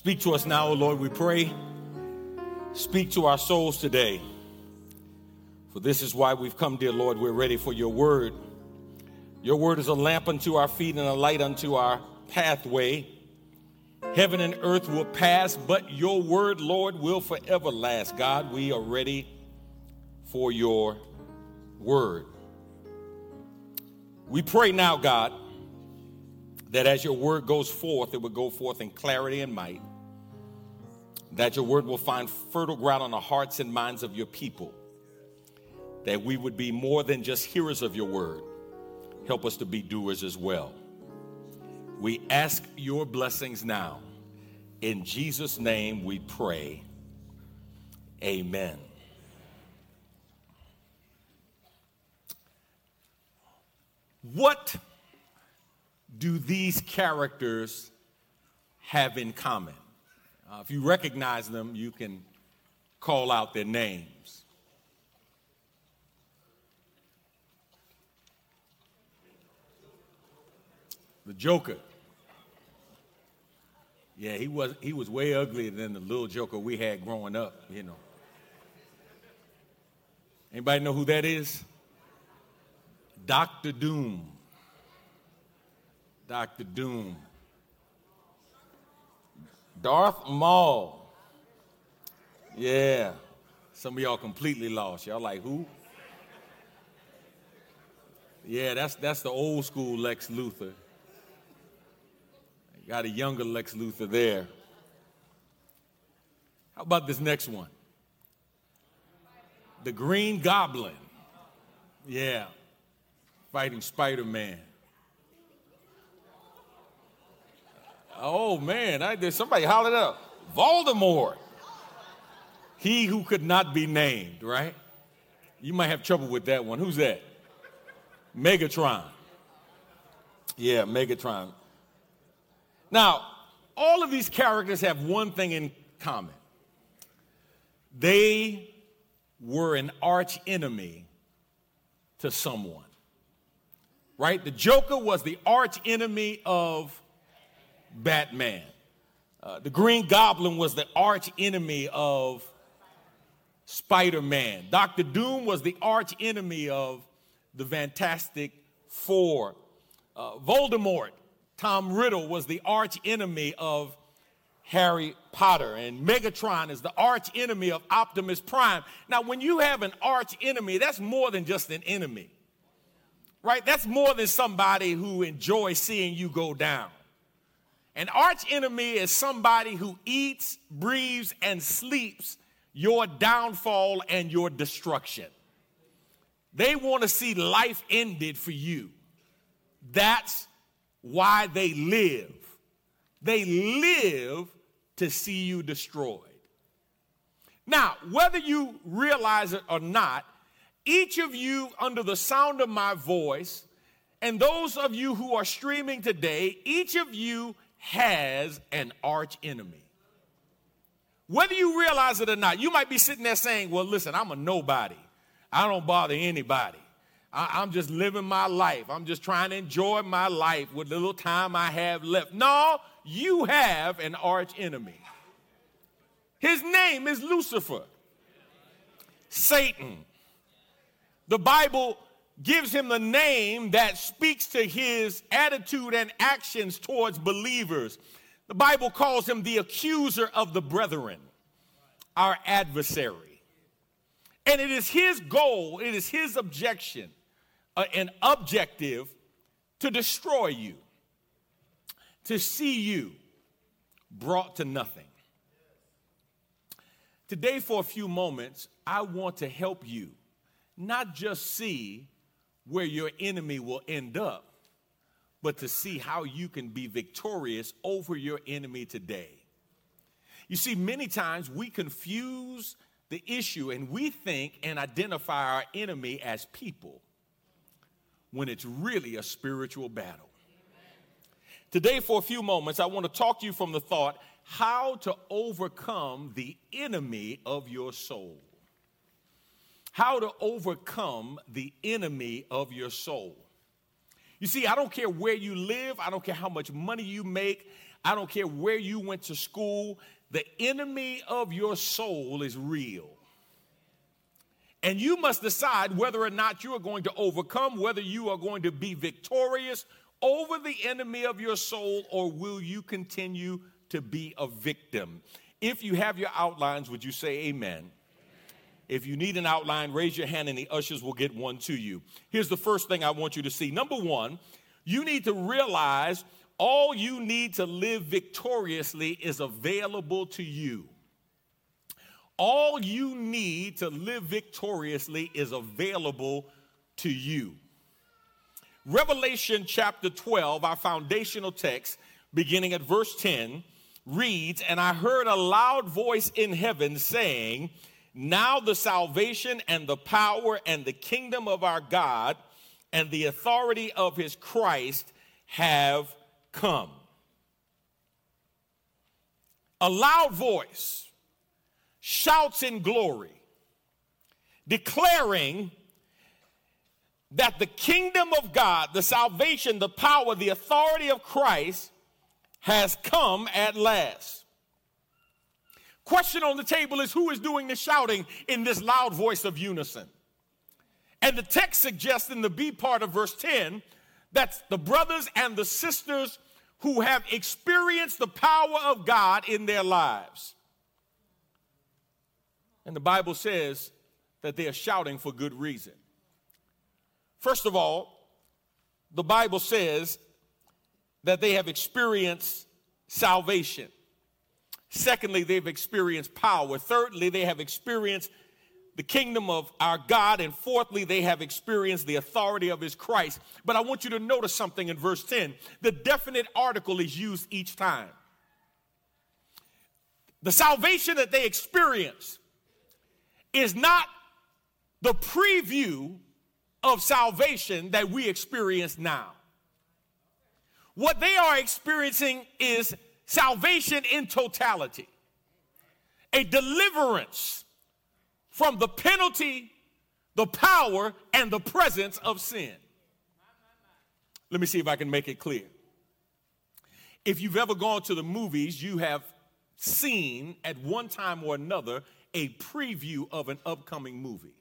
Speak to us now, O Lord, we pray. Speak to our souls today. For this is why we've come, dear Lord. We're ready for your word. Your word is a lamp unto our feet and a light unto our pathway. Heaven and earth will pass, but your word, Lord, will forever last. God, we are ready for your word. We pray now, God, that as your word goes forth, it will go forth in clarity and might, that your word will find fertile ground on the hearts and minds of your people, that we would be more than just hearers of your word. Help us to be doers as well. We ask your blessings now. In Jesus' name we pray. Amen. What do these characters have in common? Uh, if you recognize them, you can call out their names. The Joker. Yeah, he was he was way uglier than the little Joker we had growing up, you know. Anybody know who that is? Dr. Doom. Dr. Doom. Darth Maul. Yeah. Some of y'all completely lost. Y'all like who? Yeah, that's that's the old school Lex Luthor. Got a younger Lex Luthor there. How about this next one? The Green Goblin. Yeah. Fighting Spider Man. Oh man, I did somebody hollered up. Voldemort. He who could not be named, right? You might have trouble with that one. Who's that? Megatron. Yeah, Megatron. Now, all of these characters have one thing in common. They were an arch enemy to someone. Right? The Joker was the arch enemy of Batman. Uh, the Green Goblin was the arch enemy of Spider Man. Doctor Doom was the arch enemy of the Fantastic Four. Uh, Voldemort, Tom Riddle, was the arch enemy of Harry Potter. And Megatron is the arch enemy of Optimus Prime. Now, when you have an arch enemy, that's more than just an enemy, right? That's more than somebody who enjoys seeing you go down. An arch enemy is somebody who eats, breathes, and sleeps your downfall and your destruction. They want to see life ended for you. That's why they live. They live to see you destroyed. Now, whether you realize it or not, each of you under the sound of my voice, and those of you who are streaming today, each of you has an arch enemy. Whether you realize it or not, you might be sitting there saying, Well, listen, I'm a nobody. I don't bother anybody. I, am just living my life. I'm just trying to enjoy my life with the little time I have left. No, you have an arch enemy. His name is Lucifer, Satan. The Bible gives him the name that speaks to his attitude and actions towards believers. The Bible calls him the accuser of the brethren, our adversary. And it is his goal, it is his objection, uh, an objective to destroy you, to see you brought to nothing. Today, for a few moments, I want to help you not just see where your enemy will end up, but to see how you can be victorious over your enemy today. You see, many times we confuse the issue and we think and identify our enemy as people when it's really a spiritual battle. Today, for a few moments, I want to talk to you from the thought how to overcome the enemy of your soul how to overcome the enemy of your soul. You see, I don't care where you live, I don't care how much money you make, I don't care where you went to school, the enemy of your soul is real. And you must decide whether or not you are going to overcome, whether you are going to be victorious over the enemy of your soul, or will you continue to be a victim? If you have your outlines, would you say amen? If you need an outline, raise your hand and the ushers will get one to you. Here's the first thing I want you to see. Number one, you need to realize all you need to live victoriously is available to you. All you need to live victoriously is available to you. Revelation chapter 12, our foundational text, beginning at verse 10, reads, And I heard a loud voice in heaven saying, now the salvation and the power and the kingdom of our God and the authority of his Christ have come. A loud voice shouts in glory, declaring that the kingdom of God, the salvation, the power, the authority of Christ has come at last. Question on the table is who is doing the shouting in this loud voice of unison? And the text suggests in the B part of verse 10 that the brothers and the sisters who have experienced the power of God in their lives. And the Bible says that they are shouting for good reason. First of all, the Bible says that they have experienced salvation. Secondly, they've experienced power. Thirdly, they have experienced the kingdom of our God. And fourthly, they have experienced the authority of his Christ. But I want you to notice something in verse 10. The definite article is used each time. The salvation that they experience is not the preview of salvation that we experience now. What they are experiencing is salvation in totality, a deliverance from the penalty, the power, and the presence of sin. Let me see if I can make it clear. If you've ever gone to the movies, you have seen at one time or another a preview of an upcoming movie.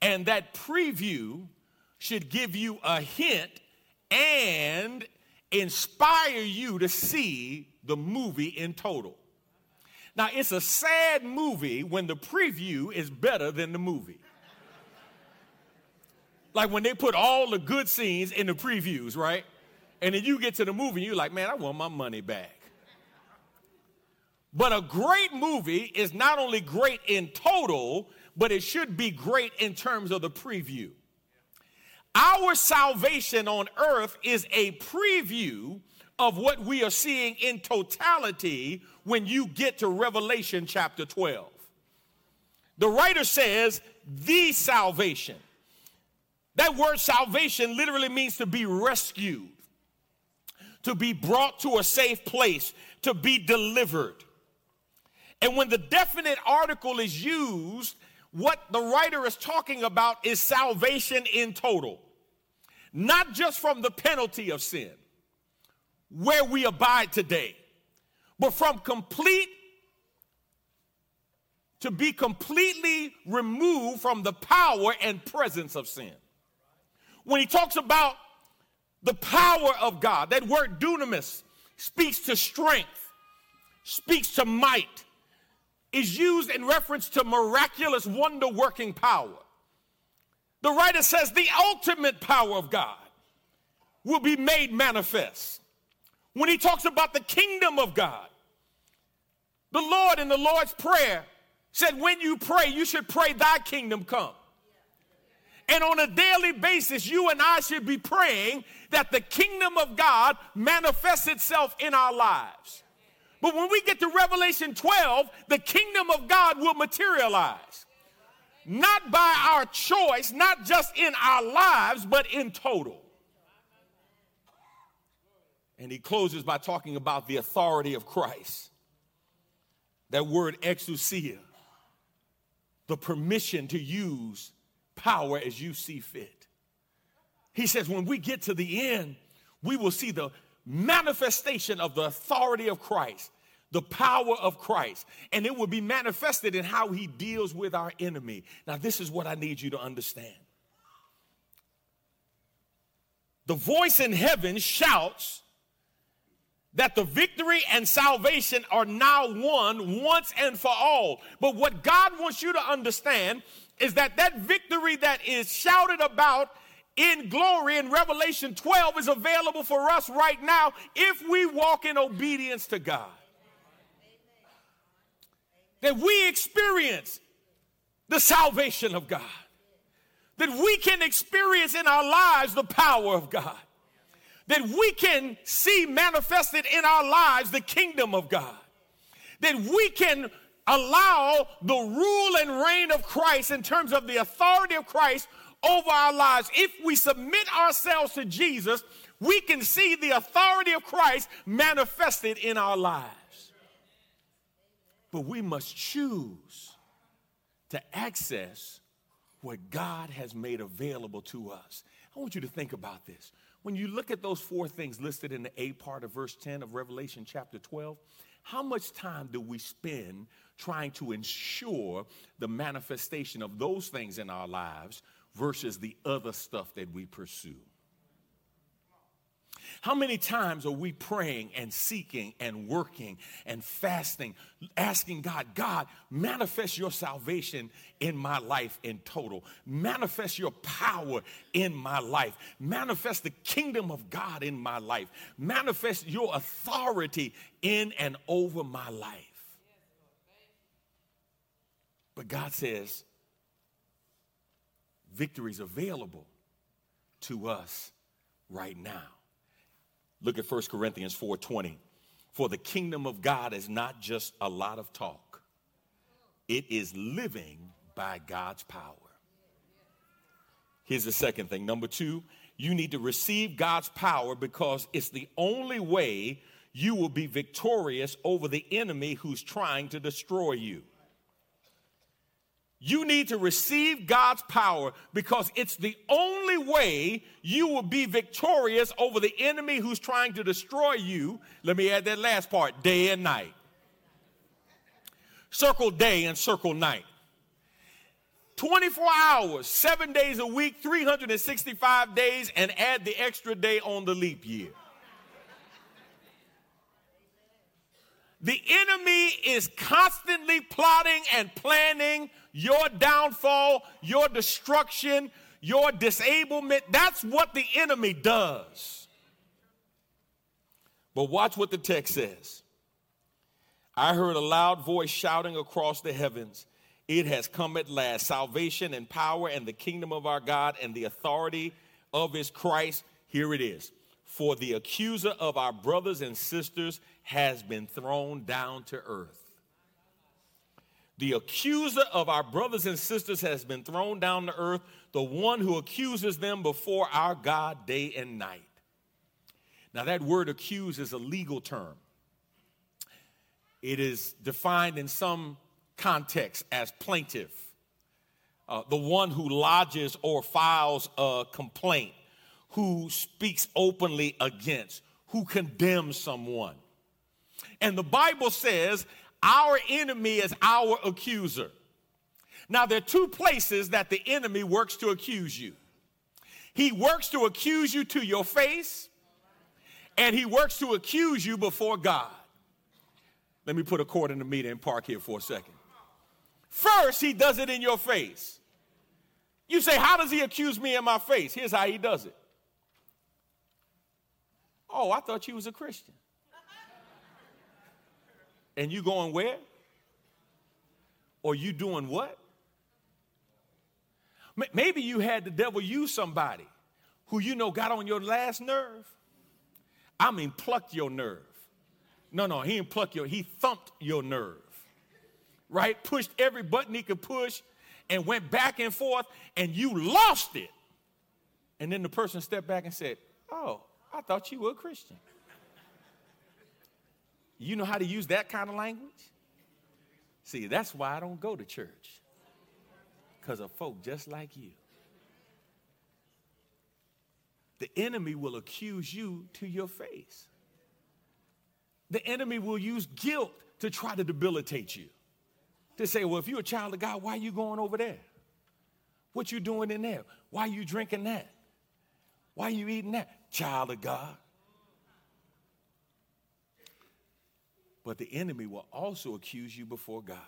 And that preview should give you a hint and inspire you to see the movie in total. Now, it's a sad movie when the preview is better than the movie. Like when they put all the good scenes in the previews, right? And then you get to the movie and you're like, man, I want my money back. But a great movie is not only great in total, but it should be great in terms of the preview. Our salvation on earth is a preview of what we are seeing in totality when you get to Revelation chapter 12. The writer says, the salvation. That word salvation literally means to be rescued, to be brought to a safe place, to be delivered. And when the definite article is used, what the writer is talking about is salvation in total not just from the penalty of sin, where we abide today, but from complete to be completely removed from the power and presence of sin. When he talks about the power of God, that word dunamis speaks to strength, speaks to might, is used in reference to miraculous wonder working power. The writer says the ultimate power of God will be made manifest. When he talks about the kingdom of God, the Lord in the Lord's Prayer said, when you pray, you should pray, Thy kingdom come. And on a daily basis, you and I should be praying that the kingdom of God manifests itself in our lives. But when we get to Revelation 12, the kingdom of God will materialize not by our choice, not just in our lives, but in total. And he closes by talking about the authority of Christ. That word exousia, the permission to use power as you see fit. He says, when we get to the end, we will see the manifestation of the authority of Christ, the power of Christ, and it will be manifested in how he deals with our enemy. Now, this is what I need you to understand. The voice in heaven shouts that the victory and salvation are now won once and for all. But what God wants you to understand is that that victory that is shouted about in glory in Revelation 12 is available for us right now if we walk in obedience to God. That we experience the salvation of God. That we can experience in our lives the power of God. That we can see manifested in our lives the kingdom of God. That we can allow the rule and reign of Christ in terms of the authority of Christ over our lives. If we submit ourselves to Jesus, we can see the authority of Christ manifested in our lives. But we must choose to access what God has made available to us. I want you to think about this. When you look at those four things listed in the A part of verse 10 of Revelation chapter 12, how much time do we spend trying to ensure the manifestation of those things in our lives versus the other stuff that we pursue? How many times are we praying and seeking and working and fasting, asking God, God, manifest your salvation in my life in total, manifest your power in my life, manifest the kingdom of God in my life, manifest your authority in and over my life? But God says, victory is available to us right now. Look at 1 Corinthians 4:20. For the kingdom of God is not just a lot of talk. It is living by God's power. Here's the second thing. Number 2, you need to receive God's power because it's the only way you will be victorious over the enemy who's trying to destroy you. You need to receive God's power because it's the only way you will be victorious over the enemy who's trying to destroy you. Let me add that last part day and night. Circle day and circle night. 24 hours, seven days a week, 365 days, and add the extra day on the leap year. The enemy is constantly plotting and planning your downfall, your destruction, your disablement. That's what the enemy does. But watch what the text says. I heard a loud voice shouting across the heavens, It has come at last. Salvation and power and the kingdom of our God and the authority of his Christ. Here it is. For the accuser of our brothers and sisters has been thrown down to earth. The accuser of our brothers and sisters has been thrown down to earth, the one who accuses them before our God day and night. Now, that word accuse is a legal term. It is defined in some context as plaintiff, uh, the one who lodges or files a complaint, who speaks openly against, who condemns someone. And the Bible says our enemy is our accuser. Now, there are two places that the enemy works to accuse you. He works to accuse you to your face, and he works to accuse you before God. Let me put a cord in the meter and park here for a second. First, he does it in your face. You say, How does he accuse me in my face? Here's how he does it. Oh, I thought you was a Christian. And you going where? Or you doing what? Maybe you had the devil use somebody who you know got on your last nerve. I mean, plucked your nerve. No, no, he didn't pluck your, he thumped your nerve. Right? Pushed every button he could push and went back and forth, and you lost it. And then the person stepped back and said, Oh, I thought you were a Christian. You know how to use that kind of language? See, that's why I don't go to church. Because of folk just like you. the enemy will accuse you to your face. The enemy will use guilt to try to debilitate you. To say, well, if you're a child of God, why are you going over there? What you doing in there? Why are you drinking that? Why are you eating that? Child of God. But the enemy will also accuse you before God.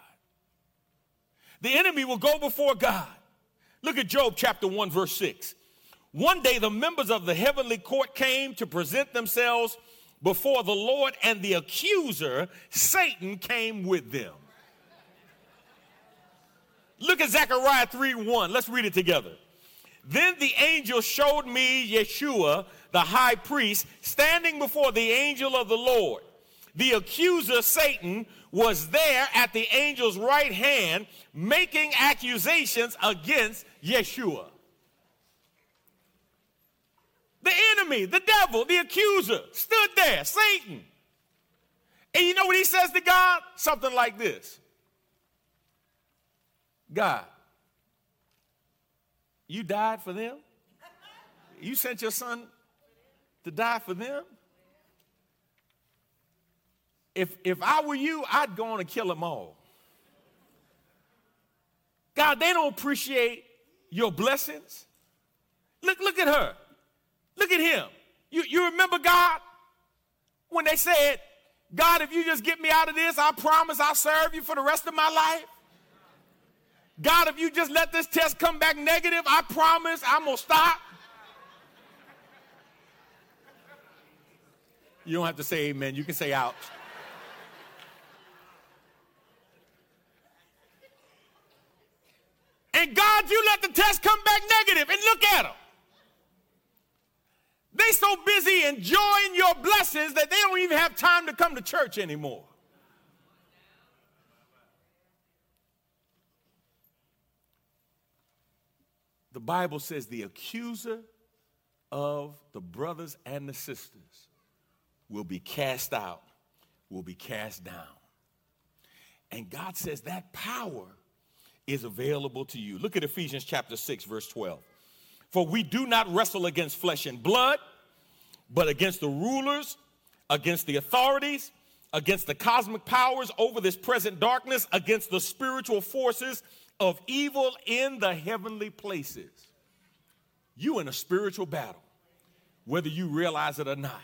The enemy will go before God. Look at Job chapter 1, verse 6. One day the members of the heavenly court came to present themselves before the Lord, and the accuser, Satan, came with them. Look at Zechariah 3 1. Let's read it together. Then the angel showed me Yeshua, the high priest, standing before the angel of the Lord. The accuser, Satan, was there at the angel's right hand making accusations against Yeshua. The enemy, the devil, the accuser stood there, Satan. And you know what he says to God? Something like this God, you died for them? You sent your son to die for them? If, if I were you, I'd go on and kill them all. God, they don't appreciate your blessings. Look, look at her. Look at him. You, you remember God when they said, God, if you just get me out of this, I promise I'll serve you for the rest of my life? God, if you just let this test come back negative, I promise I'm going to stop. You don't have to say amen. You can say ouch. And God, you let the test come back negative, and look at them. They so busy enjoying your blessings that they don't even have time to come to church anymore. The Bible says the accuser of the brothers and the sisters will be cast out, will be cast down. And God says that power is available to you. Look at Ephesians chapter 6, verse 12. For we do not wrestle against flesh and blood, but against the rulers, against the authorities, against the cosmic powers over this present darkness, against the spiritual forces of evil in the heavenly places. You in a spiritual battle, whether you realize it or not.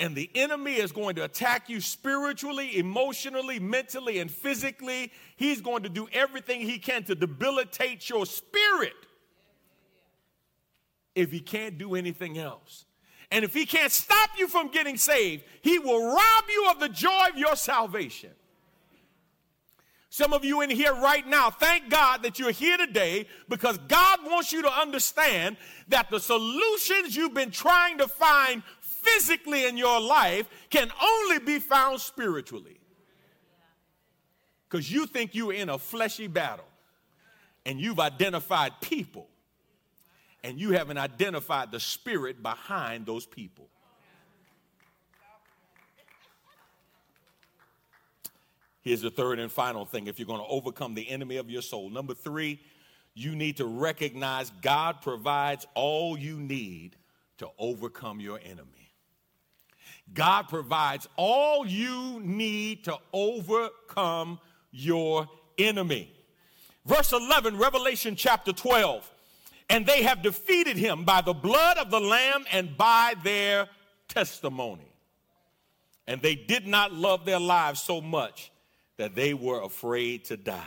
And the enemy is going to attack you spiritually, emotionally, mentally, and physically. He's going to do everything he can to debilitate your spirit if he can't do anything else. And if he can't stop you from getting saved, he will rob you of the joy of your salvation. Some of you in here right now, thank God that you're here today because God wants you to understand that the solutions you've been trying to find physically in your life can only be found spiritually. Because you think you're in a fleshy battle and you've identified people and you haven't identified the spirit behind those people. Here's the third and final thing if you're going to overcome the enemy of your soul. Number three, you need to recognize God provides all you need to overcome your enemy. God provides all you need to overcome your enemy. Verse 11, Revelation chapter 12. And they have defeated him by the blood of the Lamb and by their testimony. And they did not love their lives so much that they were afraid to die.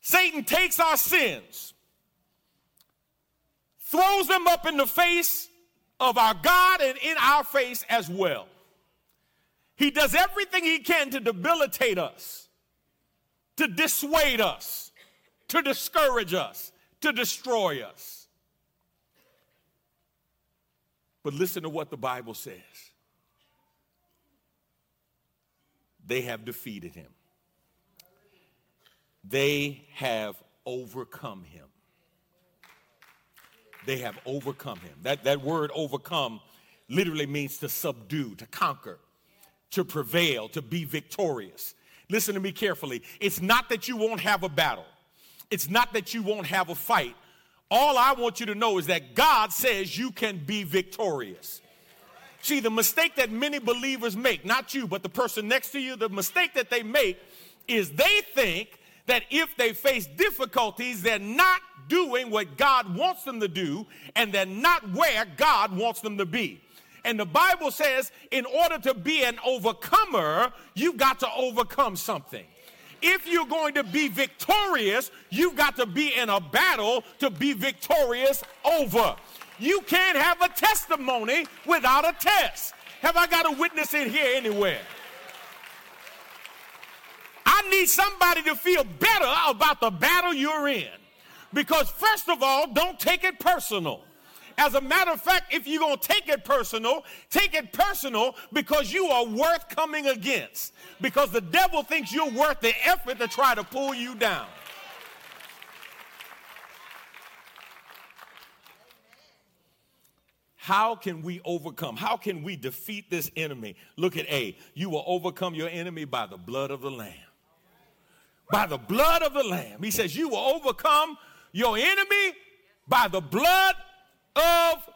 Satan takes our sins, throws them up in the face of our God and in our face as well. He does everything he can to debilitate us, to dissuade us, to discourage us, to destroy us. But listen to what the Bible says they have defeated him, they have overcome him. They have overcome him. That, that word overcome literally means to subdue, to conquer, to prevail, to be victorious. Listen to me carefully. It's not that you won't have a battle, it's not that you won't have a fight. All I want you to know is that God says you can be victorious. See, the mistake that many believers make, not you, but the person next to you, the mistake that they make is they think that if they face difficulties, they're not doing what God wants them to do and they're not where God wants them to be. And the Bible says, in order to be an overcomer, you've got to overcome something. If you're going to be victorious, you've got to be in a battle to be victorious over. You can't have a testimony without a test. Have I got a witness in here anywhere? I need somebody to feel better about the battle you're in. Because, first of all, don't take it personal. As a matter of fact, if you're going to take it personal, take it personal because you are worth coming against. Because the devil thinks you're worth the effort to try to pull you down. How can we overcome? How can we defeat this enemy? Look at A. You will overcome your enemy by the blood of the Lamb. By the blood of the Lamb. He says, You will overcome your enemy by the blood of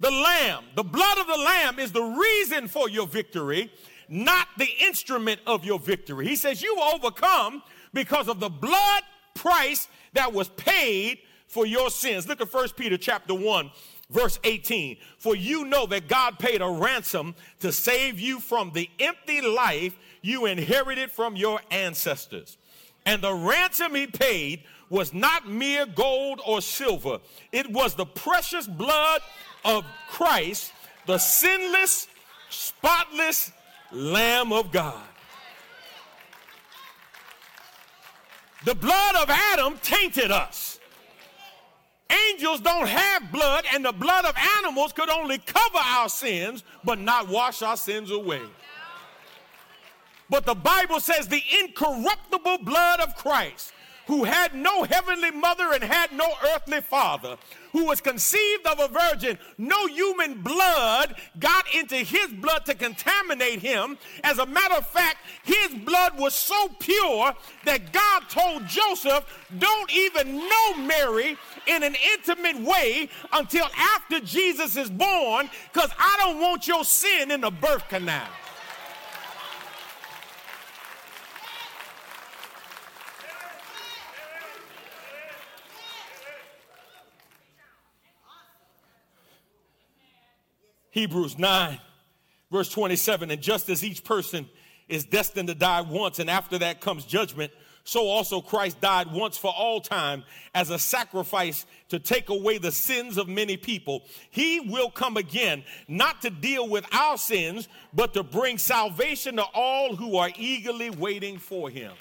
the Lamb. The blood of the Lamb is the reason for your victory, not the instrument of your victory. He says you will overcome because of the blood price that was paid for your sins. Look at 1 Peter chapter 1 verse 18 for you know that god paid a ransom to save you from the empty life you inherited from your ancestors and the ransom he paid was not mere gold or silver, it was the precious blood of Christ, the sinless, spotless Lamb of God. The blood of Adam tainted us. Angels don't have blood, and the blood of animals could only cover our sins, but not wash our sins away. But the Bible says the incorruptible blood of Christ who had no heavenly mother and had no earthly father, who was conceived of a virgin, no human blood got into his blood to contaminate him. As a matter of fact, his blood was so pure that God told Joseph, Don't even know Mary in an intimate way until after Jesus is born, because I don't want your sin in the birth canal. Hebrews 9, verse 27. And just as each person is destined to die once, and after that comes judgment, so also Christ died once for all time as a sacrifice to take away the sins of many people. He will come again, not to deal with our sins, but to bring salvation to all who are eagerly waiting for him.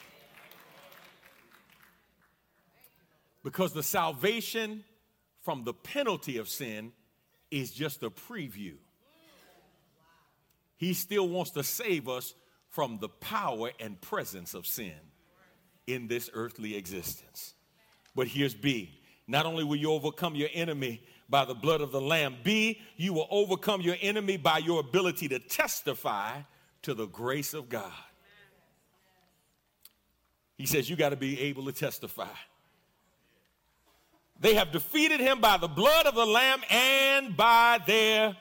Because the salvation from the penalty of sin is just a preview he still wants to save us from the power and presence of sin in this earthly existence. But here's B. Not only will you overcome your enemy by the blood of the Lamb, B, you will overcome your enemy by your ability to testify to the grace of God. He says you got to be able to testify. They have defeated him by the blood of the Lamb and by their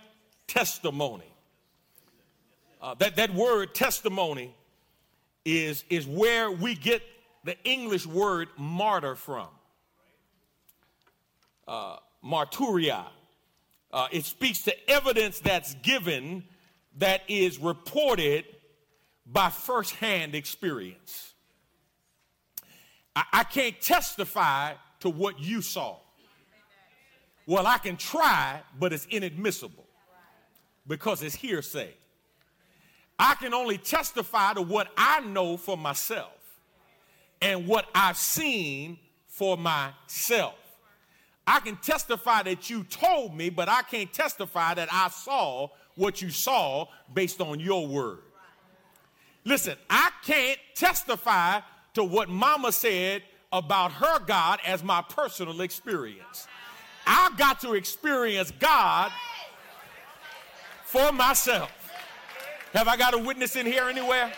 testimony. Uh, that, that word testimony is, is where we get the English word martyr from. Uh, marturia. Uh, it speaks to evidence that's given that is reported by firsthand experience. I, I can't testify to what you saw. Well, I can try, but it's inadmissible because it's hearsay. I can only testify to what I know for myself and what I've seen for myself. I can testify that you told me, but I can't testify that I saw what you saw based on your word. Listen, I can't testify to what mama said about her God as my personal experience. I've got to experience God for myself. Have I got a witness in here anywhere?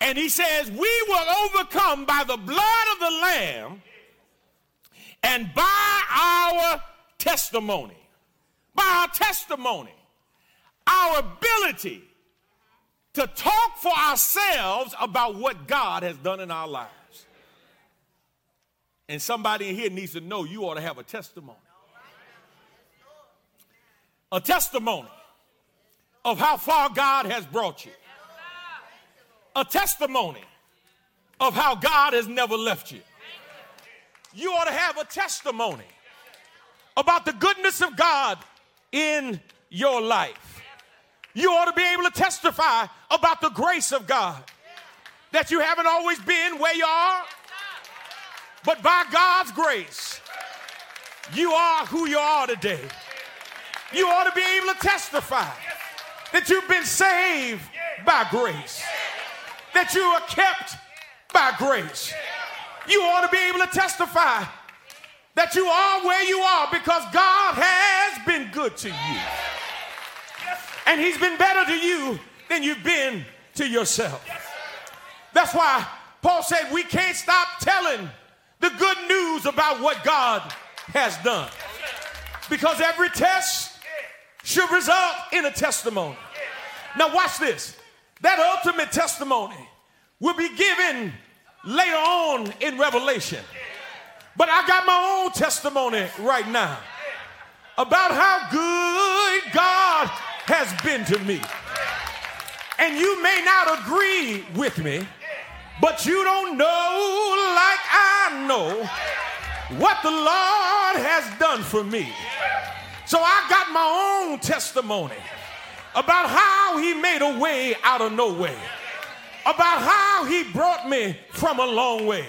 And he says, We will overcome by the blood of the Lamb And by our testimony, by our testimony, our ability to talk for ourselves about what God has done in our lives. And somebody in here needs to know you ought to have a testimony. A testimony of how far God has brought you. A testimony of how God has never left you. You ought to have a testimony about the goodness of God in your life. You ought to be able to testify about the grace of God. That you haven't always been where you are, but by God's grace, you are who you are today. You ought to be able to testify that you've been saved by grace, that you are kept by grace. You ought to be able to testify that you are where you are because God has been good to you. And He's been better to you than you've been to yourself. That's why Paul said we can't stop telling the good news about what God has done. Because every test should result in a testimony. Now, watch this. That ultimate testimony will be given later on in Revelation. But I got my own testimony right now about how good God has been to me. And you may not agree with me, but you don't know like I know what the Lord has done for me. So I got my own testimony about how he made a way out of no way, about how he brought me from a long way,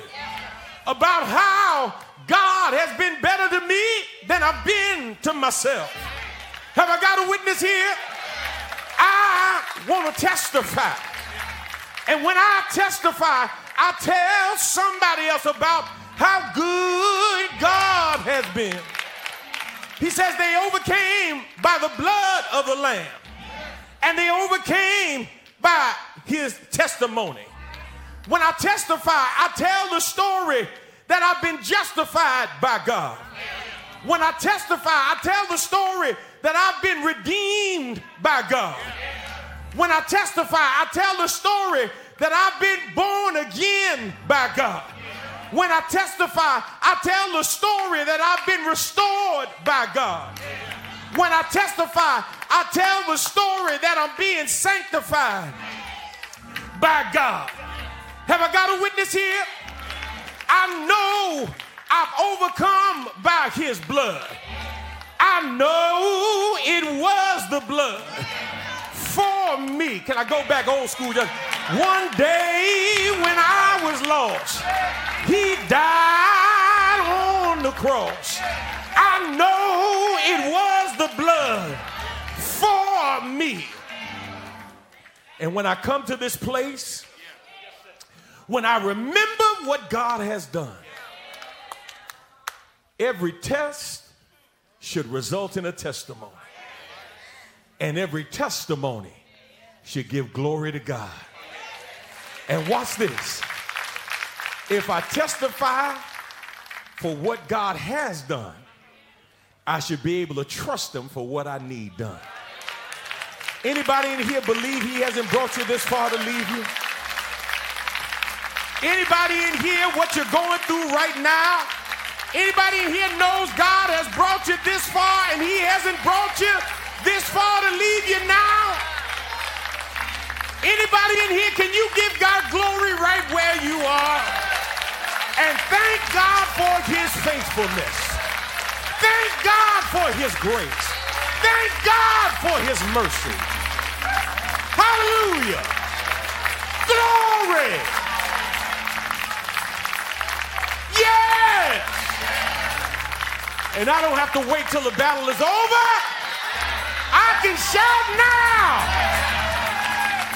about how God has been better to me than I've been to myself. Have I got a witness here? I want to testify. And when I testify, I tell somebody else about how good God has been. He says they overcame by the blood of the Lamb and they overcame by his testimony. When I testify, I tell the story that I've been justified by God. When I testify, I tell the story that I've been redeemed by God. When I testify, I tell the story that I've been born again by God. When I testify, I tell the story that I've been restored by God. When I testify, I tell the story that I'm being sanctified by God. Have I got a witness here? I know I've overcome by his blood. I know it was the blood for me. Can I go back old school? Just one day when I was lost, he died on the cross. I know it was the blood for me. And when I come to this place, when I remember what God has done, every test should result in a testimony. And every testimony should give glory to God. And watch this. If I testify for what God has done, I should be able to trust him for what I need done. Anybody in here believe he hasn't brought you this far to leave you? Anybody in here what you're going through right now? Anybody in here knows God has brought you this far and he hasn't brought you this far to leave you now? Anybody in here, can you give God glory right where you are? And thank God for his faithfulness. Thank God for his grace. Thank God for his mercy. Hallelujah. Glory. Yes. And I don't have to wait till the battle is over. I can shout now.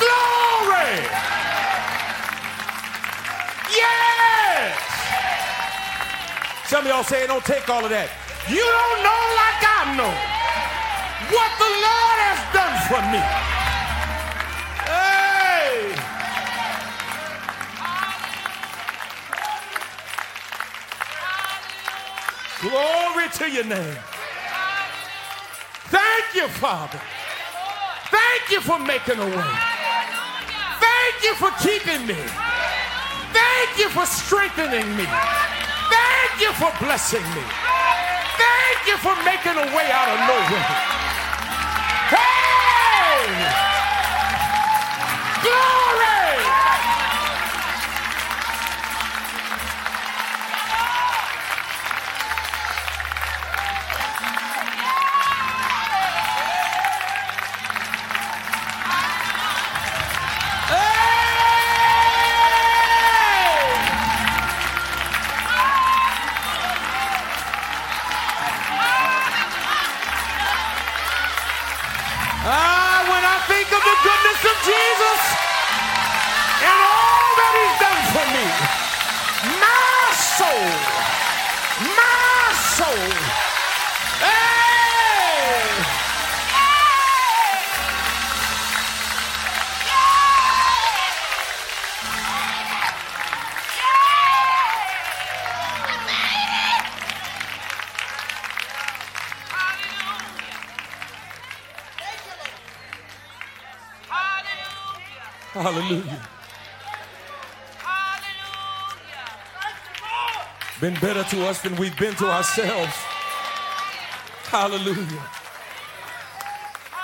Glory. Yes. Some of y'all say it don't take all of that. You don't know like I know what the Lord has done for me. Hey. Glory to your name. Thank you, Father. Thank you for making a way. Thank you for keeping me. Thank you for strengthening me. Thank you for blessing me. Thank you for making a way out of nowhere. Hey! Glory! Hallelujah. Been better to us than we've been to ourselves. Hallelujah.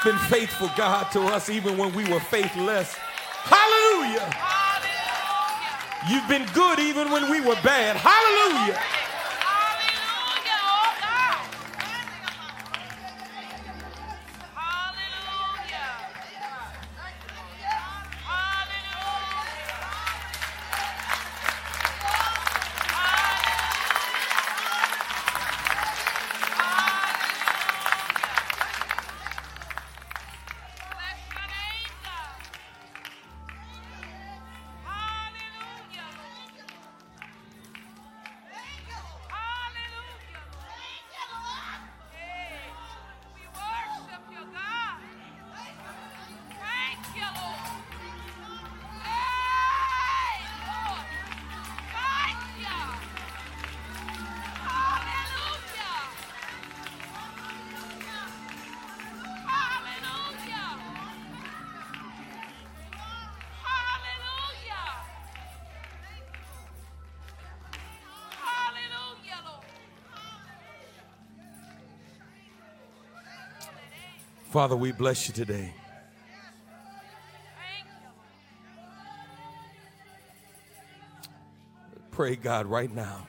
Been faithful, God, to us even when we were faithless. Hallelujah. You've been good even when we were bad. Hallelujah. Father, we bless you today. Pray, God, right now.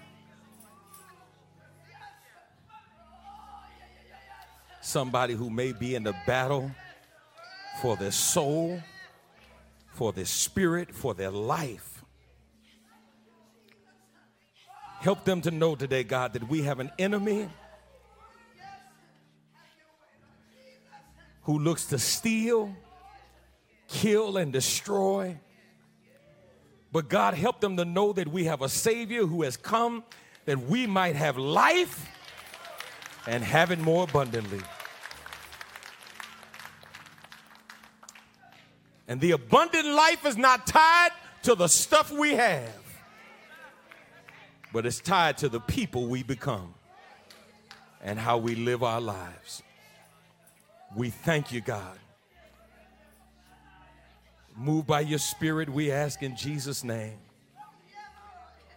Somebody who may be in the battle for their soul, for their spirit, for their life. Help them to know today, God, that we have an enemy who looks to steal, kill, and destroy. But God, help them to know that we have a Savior who has come that we might have life and have it more abundantly. And the abundant life is not tied to the stuff we have, but it's tied to the people we become and how we live our lives. We thank you, God. Move by your spirit, we ask in Jesus' name.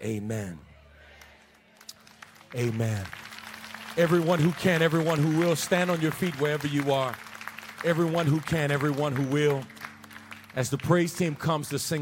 Amen. Amen. Everyone who can, everyone who will, stand on your feet wherever you are. Everyone who can, everyone who will. As the praise team comes to sing.